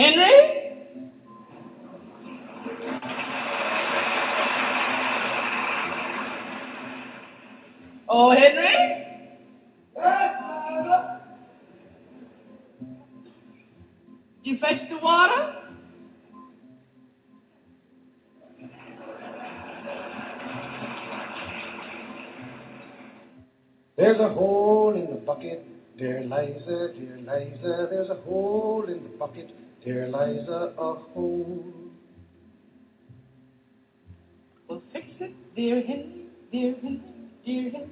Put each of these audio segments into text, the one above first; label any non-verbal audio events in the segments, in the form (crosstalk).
Henry? Oh, Henry? You fetch the water? There's a hole in the bucket, there lies dear Liza, dear Liza. There's a hole in the bucket, dear Liza, a hole. Well, fix it, dear Henry, dear Henry, dear Henry.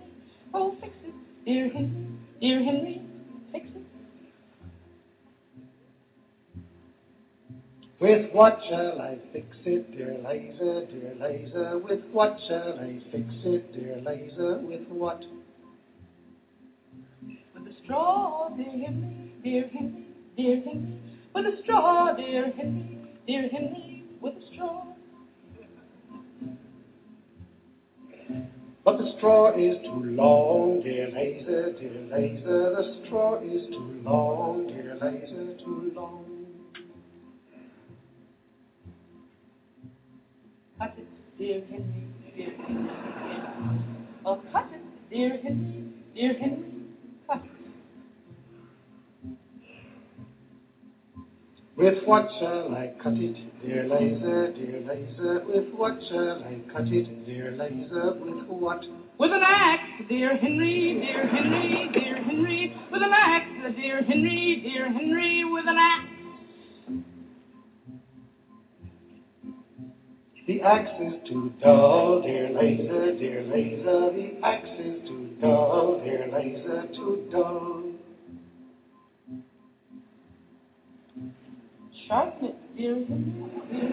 Oh, fix it, dear Henry, dear Henry, fix it. With what shall I fix it, dear Liza, dear Liza? With what shall I fix it, dear Liza? With what? With a straw, dear Henry, dear Henry, dear Henry. With a straw, dear Henry, dear Henry, with a straw. But the straw is too long, dear Liza, dear Liza. The straw is too long, dear Liza, too long. Cut it, dear Henry, dear Henry, dear Henry. Oh, cut it, dear Henry, dear Henry, With what shall I cut it, dear Liza, dear Liza? With what shall I cut it, dear Liza? With what? With an axe, dear Henry, dear Henry, dear Henry. With an axe, dear Henry, dear Henry, with an axe. The axe is too dull, dear Liza, dear Liza. The axe is too dull, dear Liza, too dull. Sharpen it, dear Henry, dear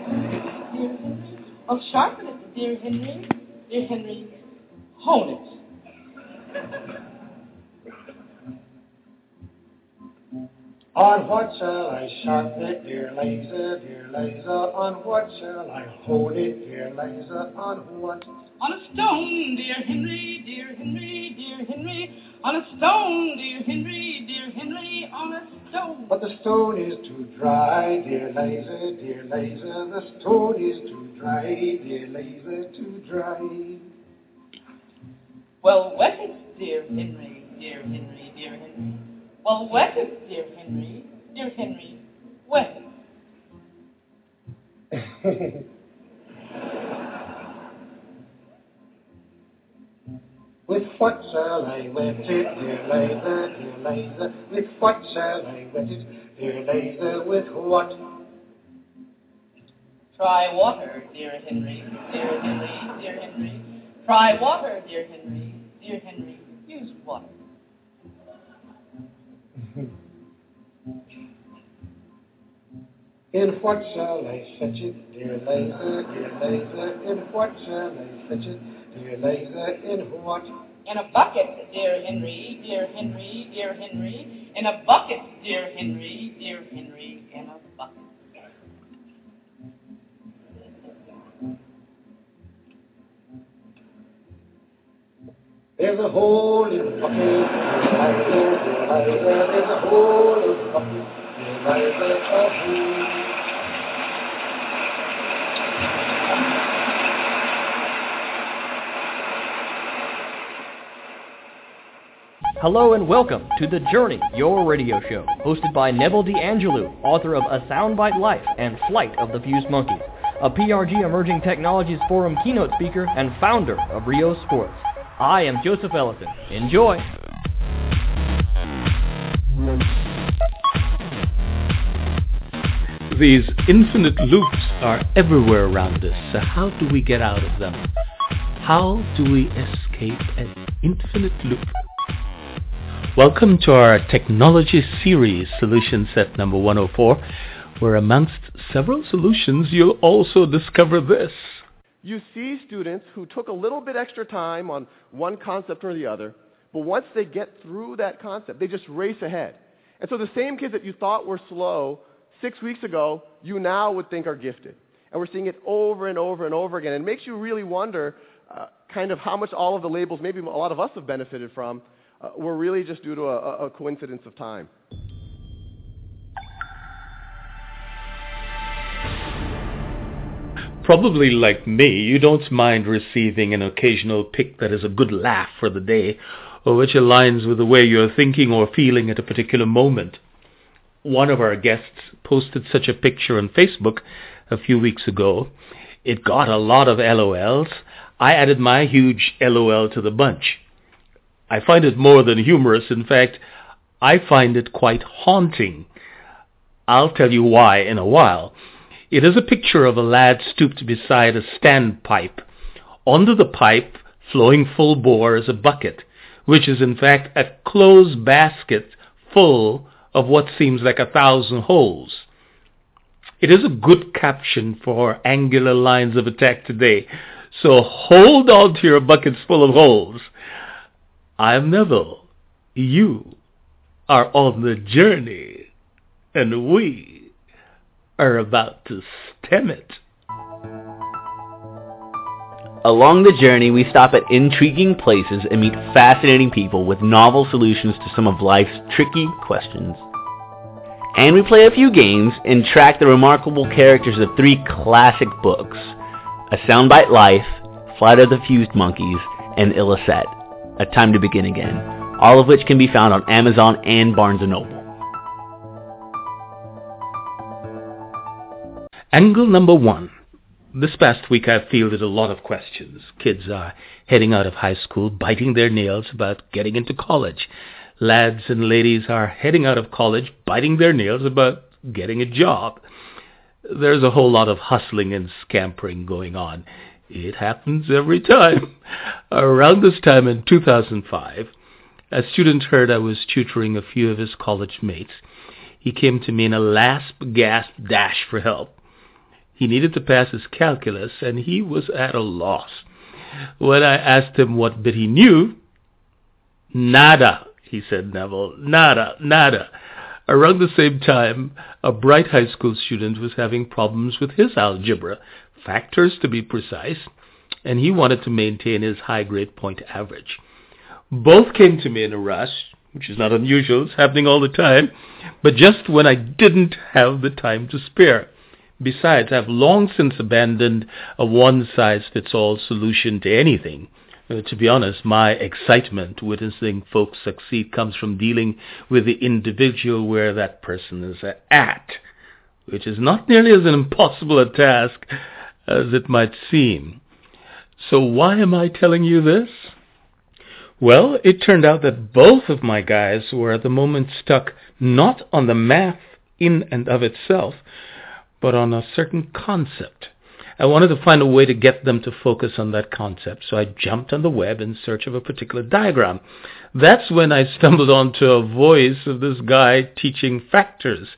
Henry. Oh, sharpen it, dear Henry, dear Henry. Hone it. On what shall I sharpen it, dear Liza, dear Liza? On what shall I hold it, dear Liza? On what? On a stone, dear Henry, dear Henry, dear Henry. On a stone, dear Henry, dear Henry, on a stone. But the stone is too dry, dear Liza, dear Liza. The stone is too dry, dear Liza, too dry. Well, wet it, dear Henry, dear Henry, dear Henry. Well, wet it, dear Henry, dear Henry, it. With what shall I wet it, dear Liza, dear Liza? With what shall I wet it, dear Liza? With what? Try water, dear Henry, dear Henry, dear Henry. Try water, dear Henry, dear Henry. In what shall I fetch it, dear Liza, dear? In what shall I fetch it, dear Liza? In what? In a bucket, dear Henry, dear Henry, dear Henry. In a bucket, dear Henry, dear Henry, in a bucket. There's a hole in the bucket, dear Liza, dear Liza. There's a hole in the bucket, dear Liza, a hole. Hello and welcome to The Journey, your radio show, hosted by Neville D'Angelo, author of A Soundbite Life and Flight of the Fused Monkeys, a PRG Emerging Technologies Forum keynote speaker and founder of Ryo Sports. I am Joseph Ellison. Enjoy! These infinite loops are everywhere around us, so how do we get out of them? How do we escape an infinite loop? Welcome to our technology series, solution set number 104, where amongst several solutions you'll also discover this. You see students who took a little bit extra time on one concept or the other, but once they get through that concept, they just race ahead. And so the same kids that you thought were slow six weeks ago, you now would think are gifted. And we're seeing it over and over and over again. And it makes you really wonder uh, kind of how much all of the labels, maybe a lot of us have benefited from, Uh, were really just due to a, a coincidence of time. Probably like me, you don't mind receiving an occasional pic that is a good laugh for the day, or which aligns with the way you're thinking or feeling at a particular moment. One of our guests posted such a picture on Facebook a few weeks ago. It got a lot of LOLs. I added my huge LOL to the bunch. I find it more than humorous. In fact, I find it quite haunting. I'll tell you why in a while. It is a picture of a lad stooped beside a standpipe. Under the pipe, flowing full bore, is a bucket, which is in fact a closed basket full of what seems like a thousand holes. It is a good caption for angular lines of attack today, so hold on to your buckets full of holes. I'm Neville. You are on the journey, and we are about to stem it. Along the journey, we stop at intriguing places and meet fascinating people with novel solutions to some of life's tricky questions. And we play a few games and track the remarkable characters of three classic books, A Soundbite Life, Flight of the Fused Monkeys, and Illicet, A Time to Begin Again, all of which can be found on Amazon and Barnes & Noble. Angle number one. This past week I've fielded a lot of questions. Kids are heading out of high school, biting their nails about getting into college. Lads and ladies are heading out of college, biting their nails about getting a job. There's a whole lot of hustling and scampering going on. It happens every time. Around this time in 2005, a student heard I was tutoring a few of his college mates. He came to me in a last gasp dash for help. He needed to pass his calculus, and he was at a loss. When I asked him what bit he knew, nada, he said, Neville, nada, nada. Around the same time, a bright high school student was having problems with his algebra, factors to be precise, and he wanted to maintain his high grade point average. Both came to me in a rush, which is not unusual, it's happening all the time, but just when I didn't have the time to spare. Besides, I've long since abandoned a one-size-fits-all solution to anything. Uh, to be honest, my excitement witnessing folks succeed comes from dealing with the individual where that person is at, which is not nearly as an impossible a task Uh, as it might seem. So why am I telling you this? Well, it turned out that both of my guys were at the moment stuck not on the math in and of itself, but on a certain concept. I wanted to find a way to get them to focus on that concept, so I jumped on the web in search of a particular diagram. That's when I stumbled onto a voice of this guy teaching factors.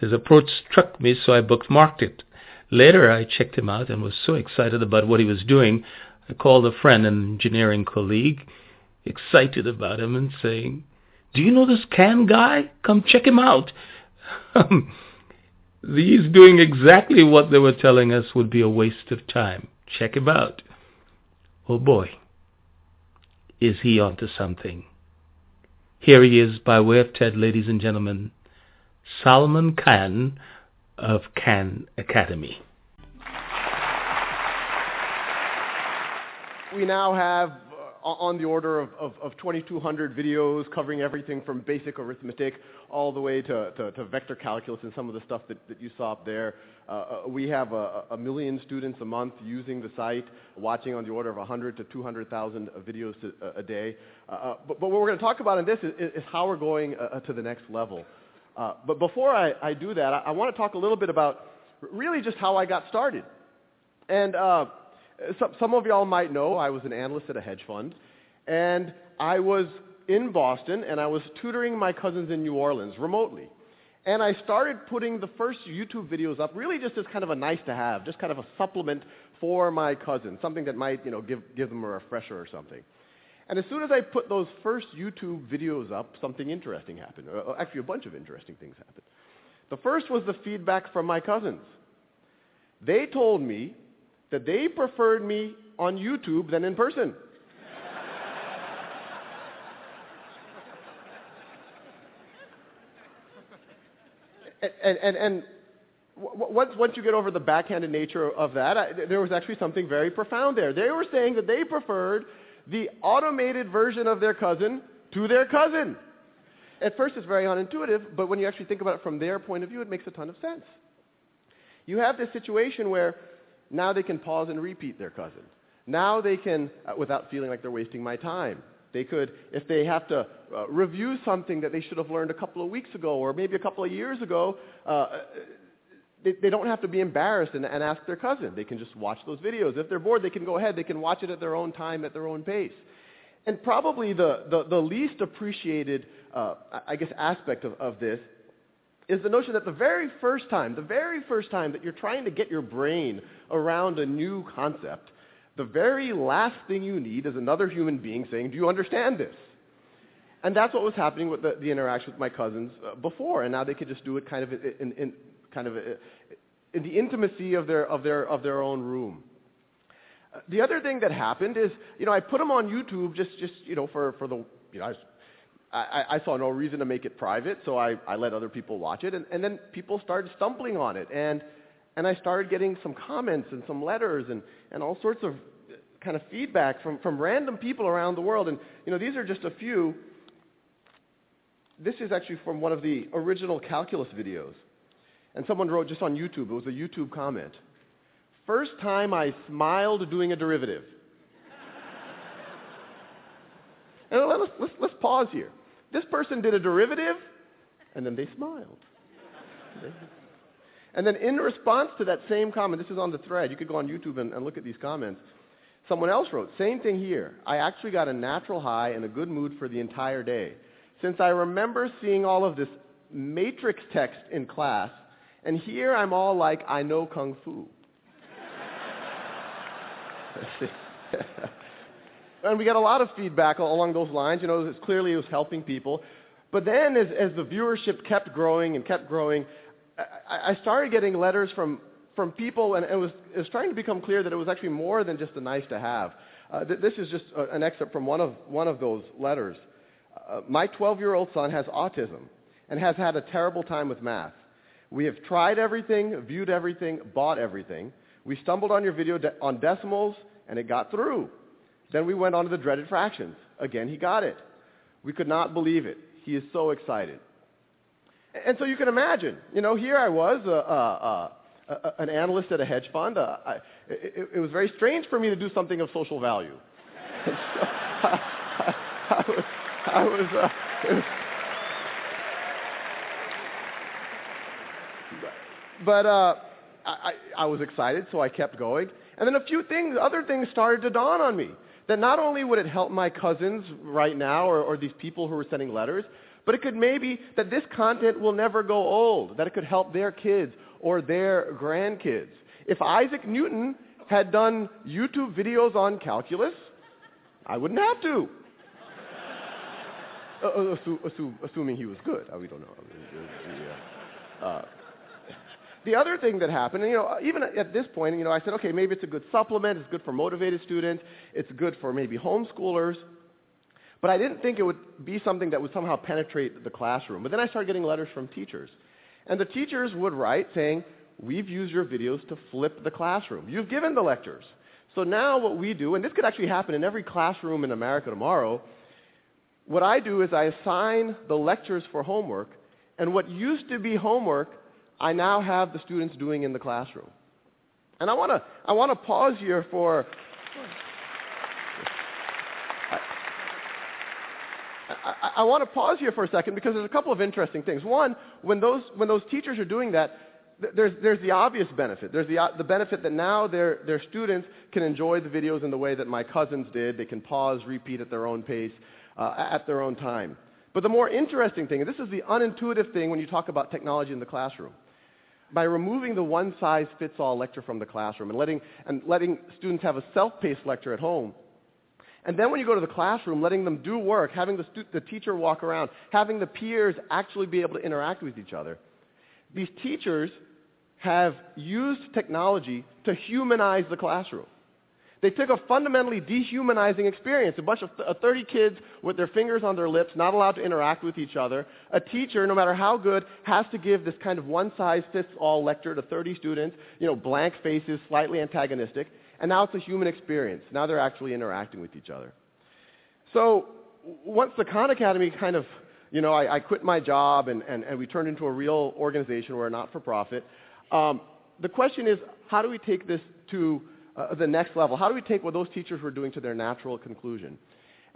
His approach struck me, so I bookmarked it. Later, I checked him out and was so excited about what he was doing, I called a friend, an engineering colleague, excited about him and saying, Do you know this Khan guy? Come check him out. Um, he's doing exactly what they were telling us would be a waste of time. Check him out. Oh boy, is he onto something. Here he is by way of TED, ladies and gentlemen, Salman Khan of Khan Academy. We now have uh, on the order of, of, of 2,200 videos covering everything from basic arithmetic all the way to, to, to vector calculus and some of the stuff that, that you saw up there. Uh, uh we have a, a, million students a month using the site, watching on the order of 100 to 200,000 videos to, a day. Uh, uh, but, but, what we're going to talk about in this is, is how we're going uh, to the next level. Uh, but before I, I do that, I, I want to talk a little bit about really just how I got started. And uh, some, some of y'all might know I was an analyst at a hedge fund, and I was in Boston, and I was tutoring my cousins in New Orleans remotely. And I started putting the first YouTube videos up really just as kind of a nice to have, just kind of a supplement for my cousins, something that might, you know, give, give them a refresher or something. And as soon as I put those first YouTube videos up, something interesting happened. Uh, uh, actually, a bunch of interesting things happened. The first was the feedback from my cousins. They told me that they preferred me on YouTube than in person. (laughs) and, and, and once, once you get over the backhanded nature of that, I, there was actually something very profound there. They were saying that they preferred the automated version of their cousin to their cousin. At first, it's very unintuitive, but when you actually think about it from their point of view, it makes a ton of sense. You have this situation where now they can pause and repeat their cousin. Now they can, uh, without feeling like they're wasting my time. They could, if they have to uh, review something that they should have learned a couple of weeks ago or maybe a couple of years ago, uh, they, they, don't have to be embarrassed and, and ask their cousin. They can just watch those videos. If they're bored, they can go ahead. They can watch it at their own time, at their own pace. And probably the, the, the least appreciated, uh, I guess, aspect of, of this is the notion that the very first time, the very first time that you're trying to get your brain around a new concept, the very last thing you need is another human being saying, do you understand this? And that's what was happening with the, the interaction with my cousins uh, before, and now they could just do it kind of in, in, kind of in the intimacy of their, of their, of their own room. Uh, the other thing that happened is, you know, I put them on YouTube just, just you know, for, for the, you know, I, I, I saw no reason to make it private, so I, I let other people watch it, and, and then people started stumbling on it, and, and I started getting some comments and some letters and, and all sorts of kind of feedback from, from random people around the world, and, you know, these are just a few. This is actually from one of the original calculus videos. And someone wrote just on YouTube, it was a YouTube comment. First time I smiled doing a derivative. (laughs) and let's, let's, let's pause here. This person did a derivative, and then they smiled. (laughs) and then in response to that same comment, this is on the thread, you could go on YouTube and, and look at these comments. Someone else wrote, same thing here. I actually got a natural high and a good mood for the entire day. Since I remember seeing all of this matrix text in class, and here I'm all like, I know Kung Fu. (laughs) and we got a lot of feedback along those lines. You know, it's clearly it was helping people. But then as, as the viewership kept growing and kept growing, I, I started getting letters from, from people, and it was, it was starting to become clear that it was actually more than just a nice to have. Uh, th- this is just a, an excerpt from one of, one of those letters. Uh, my 12-year-old son has autism and has had a terrible time with math. We have tried everything, viewed everything, bought everything. We stumbled on your video de- on decimals, and it got through. Then we went on to the dreaded fractions. Again, he got it. We could not believe it. He is so excited. And so you can imagine, you know, here I was, uh, uh, uh, an analyst at a hedge fund. Uh, I, it, it, was very strange for me to do something of social value. (laughs) so, (laughs) I, I, was, I was, uh, but uh, I, I was excited, so I kept going. And then a few things, other things started to dawn on me. That not only would it help my cousins right now or, or these people who were sending letters, but it could maybe that this content will never go old, that it could help their kids or their grandkids. If Isaac Newton had done YouTube videos on calculus, I wouldn't have to. (laughs) uh, assuming he was good. Uh, we don't know. Uh, the other thing that happened, and, you know, even at this point, you know, I said, okay, maybe it's a good supplement. It's good for motivated students. It's good for maybe homeschoolers. But I didn't think it would be something that would somehow penetrate the classroom. But then I started getting letters from teachers. And the teachers would write saying, we've used your videos to flip the classroom. You've given the lectures. So now what we do, and this could actually happen in every classroom in America tomorrow, what I do is I assign the lectures for homework, and what used to be homework I now have the students doing in the classroom. And I want to I want to pause here for I, I, want to pause here for a second because there's a couple of interesting things. One, when those when those teachers are doing that, there's, there's the obvious benefit. There's the, the benefit that now their, their students can enjoy the videos in the way that my cousins did. They can pause, repeat at their own pace, uh, at their own time. But the more interesting thing, and this is the unintuitive thing when you talk about technology in the classroom, by removing the one-size-fits-all lecture from the classroom and letting, and letting students have a self-paced lecture at home. And then when you go to the classroom, letting them do work, having the, stu- the teacher walk around, having the peers actually be able to interact with each other. These teachers have used technology to humanize the classroom. They took a fundamentally dehumanizing experience. A bunch of th- 30 kids with their fingers on their lips, not allowed to interact with each other. A teacher, no matter how good, has to give this kind of one-size-fits-all lecture to 30 students, you know, blank faces, slightly antagonistic. And now it's a human experience. Now they're actually interacting with each other. So once the Khan Academy kind of, you know, I, I quit my job and, and, and we turned into a real organization. We're a not-for-profit. Um, the question is, how do we take this to uh, the next level? How do we take what those teachers were doing to their natural conclusion?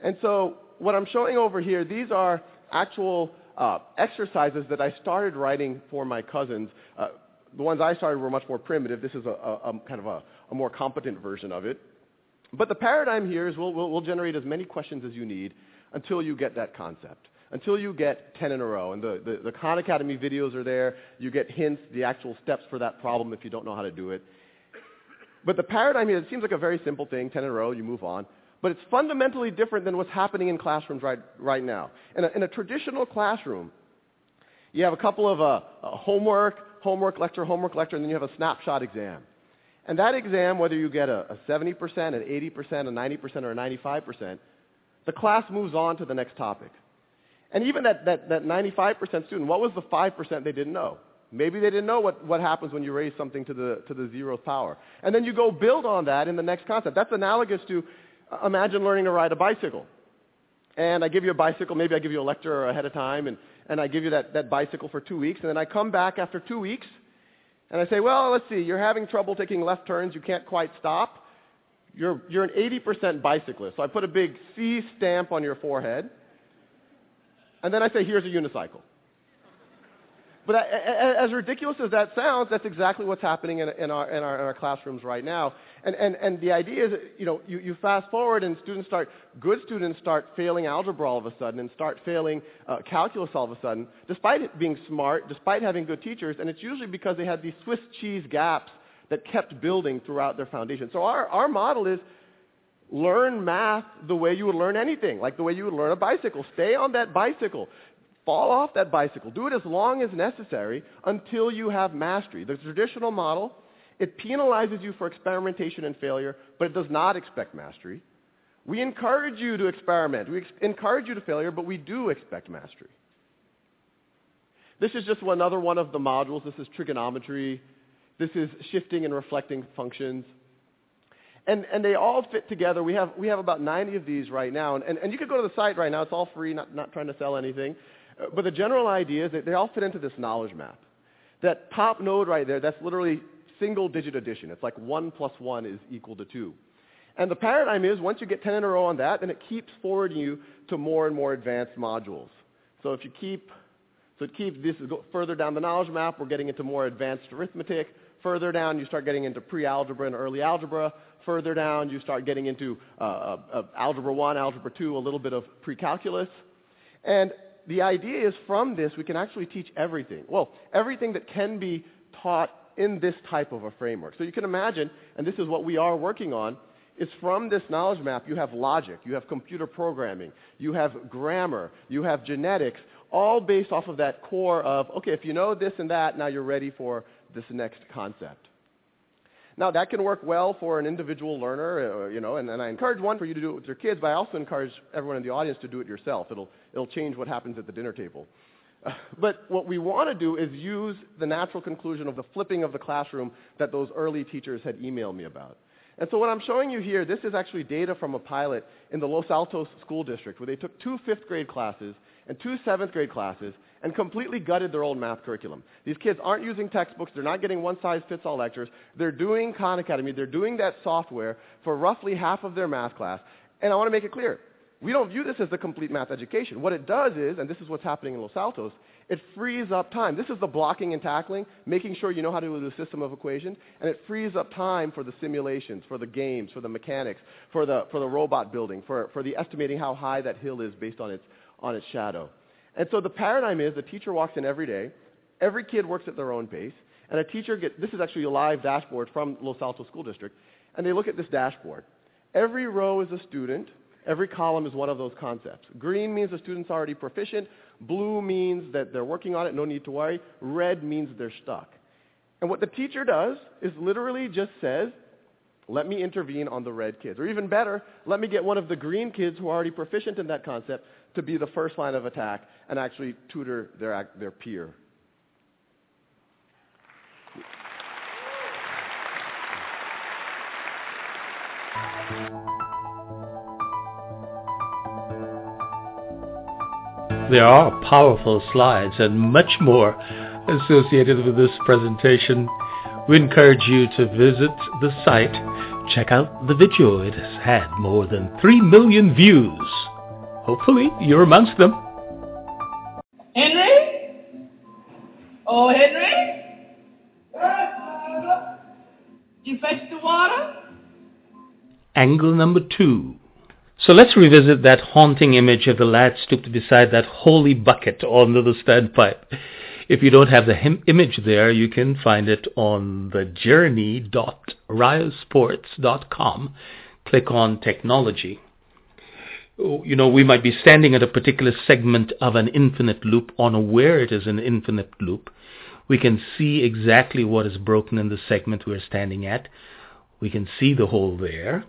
And so what I'm showing over here, these are actual uh, exercises that I started writing for my cousins. Uh, the ones I started were much more primitive. This is a, a, a kind of a, a, more competent version of it. But the paradigm here is we'll, we'll, we'll generate as many questions as you need until you get that concept until you get 10 in a row. And the, the, the, Khan Academy videos are there. You get hints, the actual steps for that problem if you don't know how to do it. But the paradigm here, it seems like a very simple thing, 10 in a row, you move on. But it's fundamentally different than what's happening in classrooms right, right now. In a, in a traditional classroom, you have a couple of uh, uh, homework, homework lecture, homework lecture, and then you have a snapshot exam. And that exam, whether you get a, a 70%, an 80%, a 90%, or a 95%, the class moves on to the next topic. And even that, that, that 95% student, what was the 5% they didn't know? Maybe they didn't know what, what happens when you raise something to the, to the zeroth power. And then you go build on that in the next concept. That's analogous to uh, imagine learning to ride a bicycle. And I give you a bicycle, maybe I give you a lecture ahead of time, and, and I give you that, that bicycle for two weeks, and then I come back after two weeks, and I say, well, let's see, you're having trouble taking left turns, you can't quite stop. You're, you're an 80% bicyclist. So I put a big C stamp on your forehead, and then I say, here's a unicycle. But as ridiculous as that sounds, that's exactly what's happening in, in, our, in, our, in our, classrooms right now. And, and, and the idea is, you know, you, you, fast forward and students start, good students start failing algebra all of a sudden and start failing uh, calculus all of a sudden, despite being smart, despite having good teachers, and it's usually because they had these Swiss cheese gaps that kept building throughout their foundation. So our, our model is learn math the way you would learn anything, like the way you would learn a bicycle. Stay on that bicycle fall off that bicycle. Do it as long as necessary until you have mastery. The traditional model, it penalizes you for experimentation and failure, but it does not expect mastery. We encourage you to experiment. We ex- encourage you to failure, but we do expect mastery. This is just another one of the modules. This is trigonometry. This is shifting and reflecting functions. And, and they all fit together. We have, we have about 90 of these right now. And, and, and you could go to the site right now. It's all free, not, not trying to sell anything. But the general idea is that they all fit into this knowledge map. That top node right there, that's literally single digit addition. It's like 1 plus 1 is equal to 2. And the paradigm is once you get 10 in a row on that, then it keeps forwarding you to more and more advanced modules. So if you keep, so it keeps, this is further down the knowledge map, we're getting into more advanced arithmetic. Further down, you start getting into pre-algebra and early algebra. Further down, you start getting into uh, uh, uh algebra 1, algebra 2, a little bit of pre-calculus. And the idea is from this we can actually teach everything. Well, everything that can be taught in this type of a framework. So you can imagine, and this is what we are working on, is from this knowledge map you have logic, you have computer programming, you have grammar, you have genetics, all based off of that core of, okay, if you know this and that, now you're ready for this next concept. Now, that can work well for an individual learner, uh, you know, and, and I encourage one for you to do it with your kids, but I also encourage everyone in the audience to do it yourself. It'll, it'll change what happens at the dinner table. Uh, (laughs) but what we want to do is use the natural conclusion of the flipping of the classroom that those early teachers had emailed me about. And so what I'm showing you here, this is actually data from a pilot in the Los Altos School District where they took two fifth grade classes and two seventh grade classes and completely gutted their old math curriculum. These kids aren't using textbooks. They're not getting one-size-fits-all lectures. They're doing Khan Academy. They're doing that software for roughly half of their math class. And I want to make it clear, we don't view this as the complete math education. What it does is, and this is what's happening in Los Altos, it frees up time. This is the blocking and tackling, making sure you know how to do the system of equations, and it frees up time for the simulations, for the games, for the mechanics, for the, for the robot building, for, for the estimating how high that hill is based on its, on its shadow. And so the paradigm is the teacher walks in every day, every kid works at their own pace, and a teacher gets, this is actually a live dashboard from Los Altos School District, and they look at this dashboard. Every row is a student, every column is one of those concepts. Green means the student's already proficient, blue means that they're working on it, no need to worry, red means they're stuck. And what the teacher does is literally just says, let me intervene on the red kids. Or even better, let me get one of the green kids who are already proficient in that concept to be the first line of attack and actually tutor their, their peer. There are powerful slides and much more associated with this presentation. We encourage you to visit the site, check out the video. It has had more than 3 million views. Hopefully you're amongst them. Henry? Oh, Henry? You fetch the water? Angle number two. So let's revisit that haunting image of the lad stooped beside that holy bucket under the standpipe. If you don't have the him- image there, you can find it on the journey.ryosports.com. Click on technology. You know, we might be standing at a particular segment of an infinite loop, On where it is an infinite loop. We can see exactly what is broken in the segment we're standing at. We can see the hole there.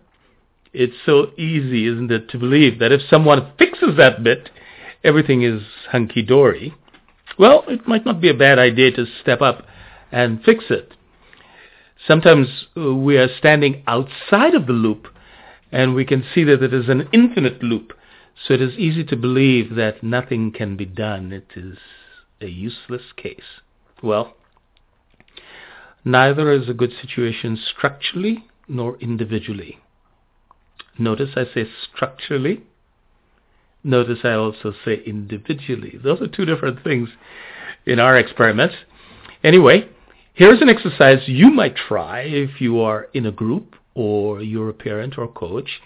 It's so easy, isn't it, to believe that if someone fixes that bit, everything is hunky-dory. Well, it might not be a bad idea to step up and fix it. Sometimes uh, we are standing outside of the loop and we can see that it is an infinite loop. So it is easy to believe that nothing can be done. It is a useless case. Well, neither is a good situation structurally nor individually. Notice I say structurally Notice I also say individually. Those are two different things in our experiments. Anyway, here's an exercise you might try if you are in a group or you're a parent or coach.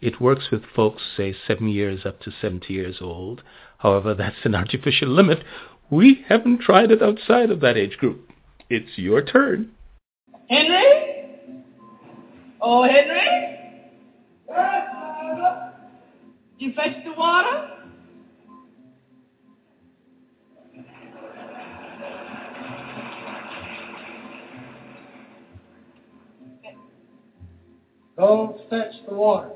It works with folks, say, 7 years up to 70 years old. However, (laughs) that's an artificial limit. We haven't tried it outside of that age group. It's your turn. Henry? Oh, Henry? You fetch the water? Go fetch the water.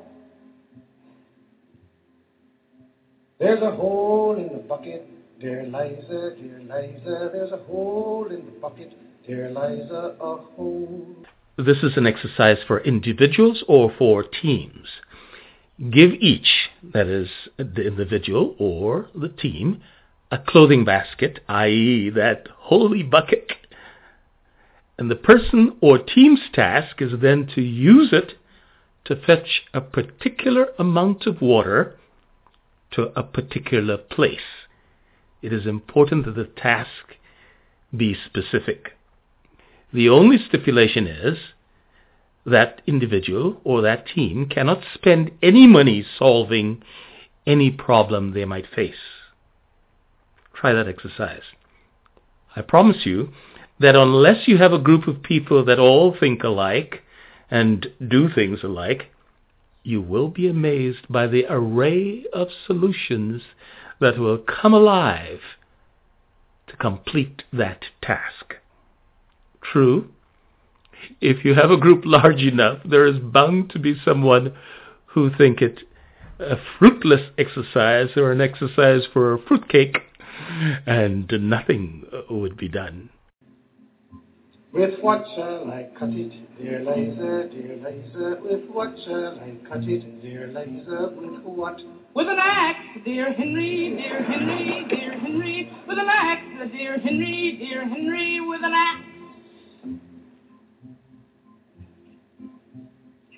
There's a hole in the bucket, dear Liza, dear Liza. There's a hole in the bucket, dear Liza, a hole. This is an exercise for individuals or for teams. Give each, that is, the individual or the team, a clothing basket, i.e., that holy bucket. And the person or team's task is then to use it to fetch a particular amount of water to a particular place. It is important that the task be specific. The only stipulation is that individual or that team cannot spend any money solving any problem they might face. Try that exercise. I promise you that unless you have a group of people that all think alike and do things alike, you will be amazed by the array of solutions that will come alive to complete that task. True, if you have a group large enough, there is bound to be someone who think it a fruitless exercise or an exercise for a fruitcake, and nothing would be done. With what shall I cut it, dear Liza, dear Liza? With what shall I cut it, dear Liza? With what? With an axe, dear Henry, dear Henry, dear Henry. With an axe, dear Henry, dear Henry. With an axe.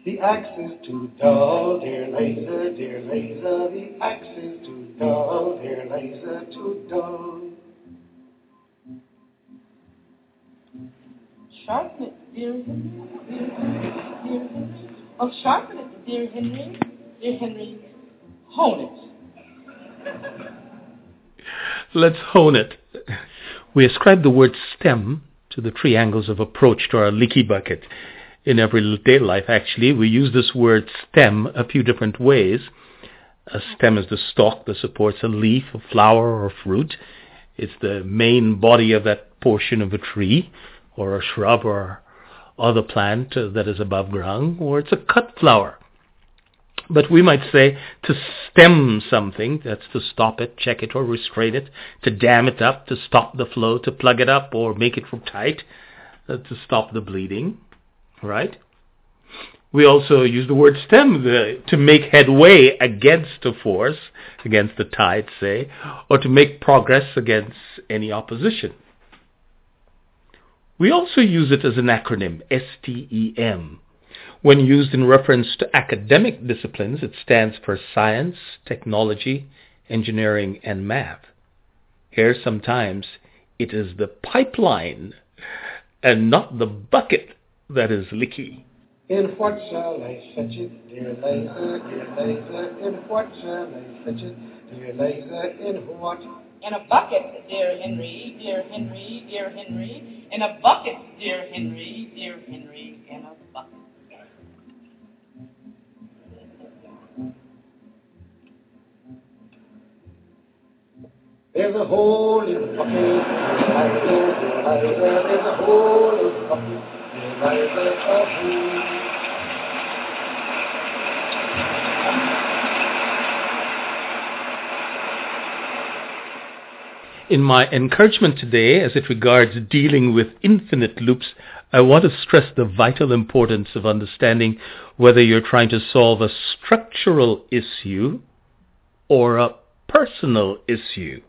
The axe is too dull, dear Liza, dear Liza. The axe is too dull, dear Liza, too dull. Sharpen it, dear Henry, dear Henry, dear Henry. It, dear Henry, dear Henry. Hone it. Let's hone it. We ascribe the word stem to the three angles of approach to our leaky bucket. In everyday life, actually, we use this word stem a few different ways. A stem is the stalk that supports a leaf, a flower, or fruit. It's the main body of that portion of a tree, or a shrub, or, other plant that is above ground, or it's a cut flower. But we might say to stem something, that's to stop it, check it, or restrain it, to dam it up, to stop the flow, to plug it up, or make it from tight, uh, to stop the bleeding, right? We also use the word stem the, to make headway against a force, against the tide, say, or to make progress against any opposition. We also use it as an acronym, STEM. When used in reference to academic disciplines, it stands for science, technology, engineering, and math. Here sometimes it is the pipeline and not the bucket that is leaky. In what shall I fetch it, dear Liza, dear Liza? In what shall I fetch it, dear Liza? In what? In a bucket, dear Henry, dear Henry, dear Henry. In a bucket, dear Henry, dear Henry, in a bucket. There's a hole in the bucket. There's a hole in the bucket, Liza, a hole. In my encouragement today, as it regards dealing with infinite loops, I want to stress the vital importance of understanding whether you're trying to solve a structural issue or a personal issue.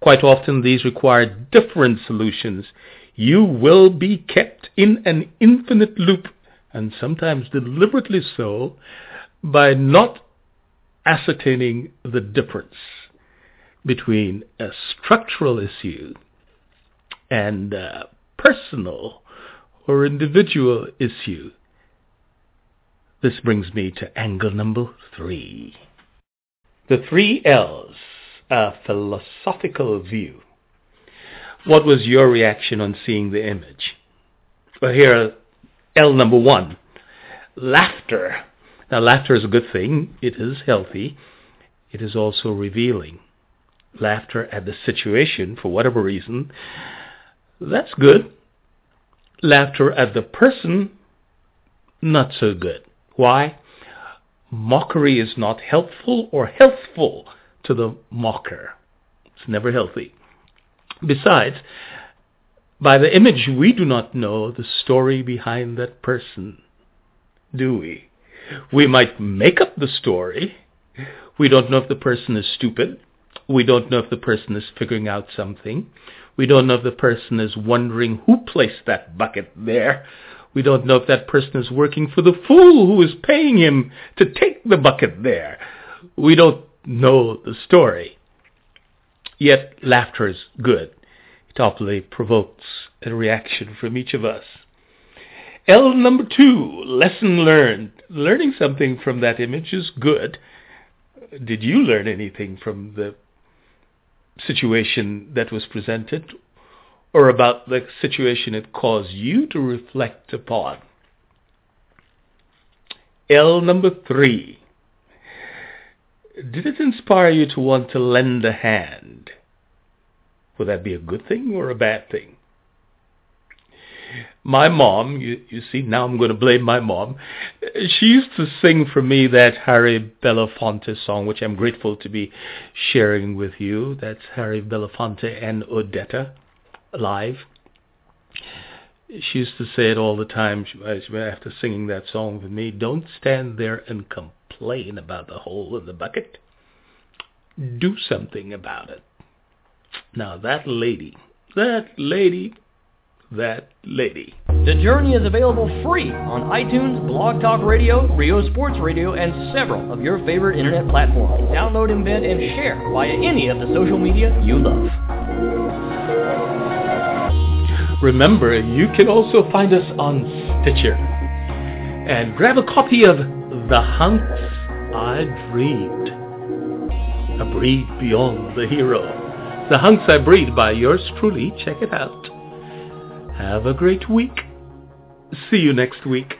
Quite often these require different solutions. You will be kept in an infinite loop, and sometimes deliberately so, by not ascertaining the difference between a structural issue and a personal or individual issue. This brings me to angle number three. The three L's, a philosophical view. What was your reaction on seeing the image? Well, here, L number one, laughter. Now, laughter is a good thing. It is healthy. It is also revealing laughter at the situation for whatever reason, that's good. Laughter at the person, not so good. Why? Mockery is not helpful or healthful to the mocker. It's never healthy. Besides, by the image, we do not know the story behind that person, do we? We might make up the story. We don't know if the person is stupid. We don't know if the person is figuring out something. We don't know if the person is wondering who placed that bucket there. We don't know if that person is working for the fool who is paying him to take the bucket there. We don't know the story. Yet laughter is good. It awfully provokes a reaction from each of us. L number two, lesson learned. Learning something from that image is good. Did you learn anything from the situation that was presented or about the situation it caused you to reflect upon. L number three. Did it inspire you to want to lend a hand? Would that be a good thing or a bad thing? My mom, you, you see, now I'm going to blame my mom. She used to sing for me that Harry Belafonte song, which I'm grateful to be sharing with you. That's Harry Belafonte and Odetta live. She used to say it all the time uh, after singing that song with me. Don't stand there and complain about the hole in the bucket. Do something about it. Now that lady, that lady that lady. The Journey is available free on iTunes, Blog Talk Radio, Ryo Sports Radio, and several of your favorite internet platforms. Download, embed, and share via any of the social media you love. Remember, you can also find us on Stitcher. And grab a copy of The Hunks I Breed. A breed beyond the hero. The Hunks I Breed by yours truly. Check it out. Have a great week. See you next week.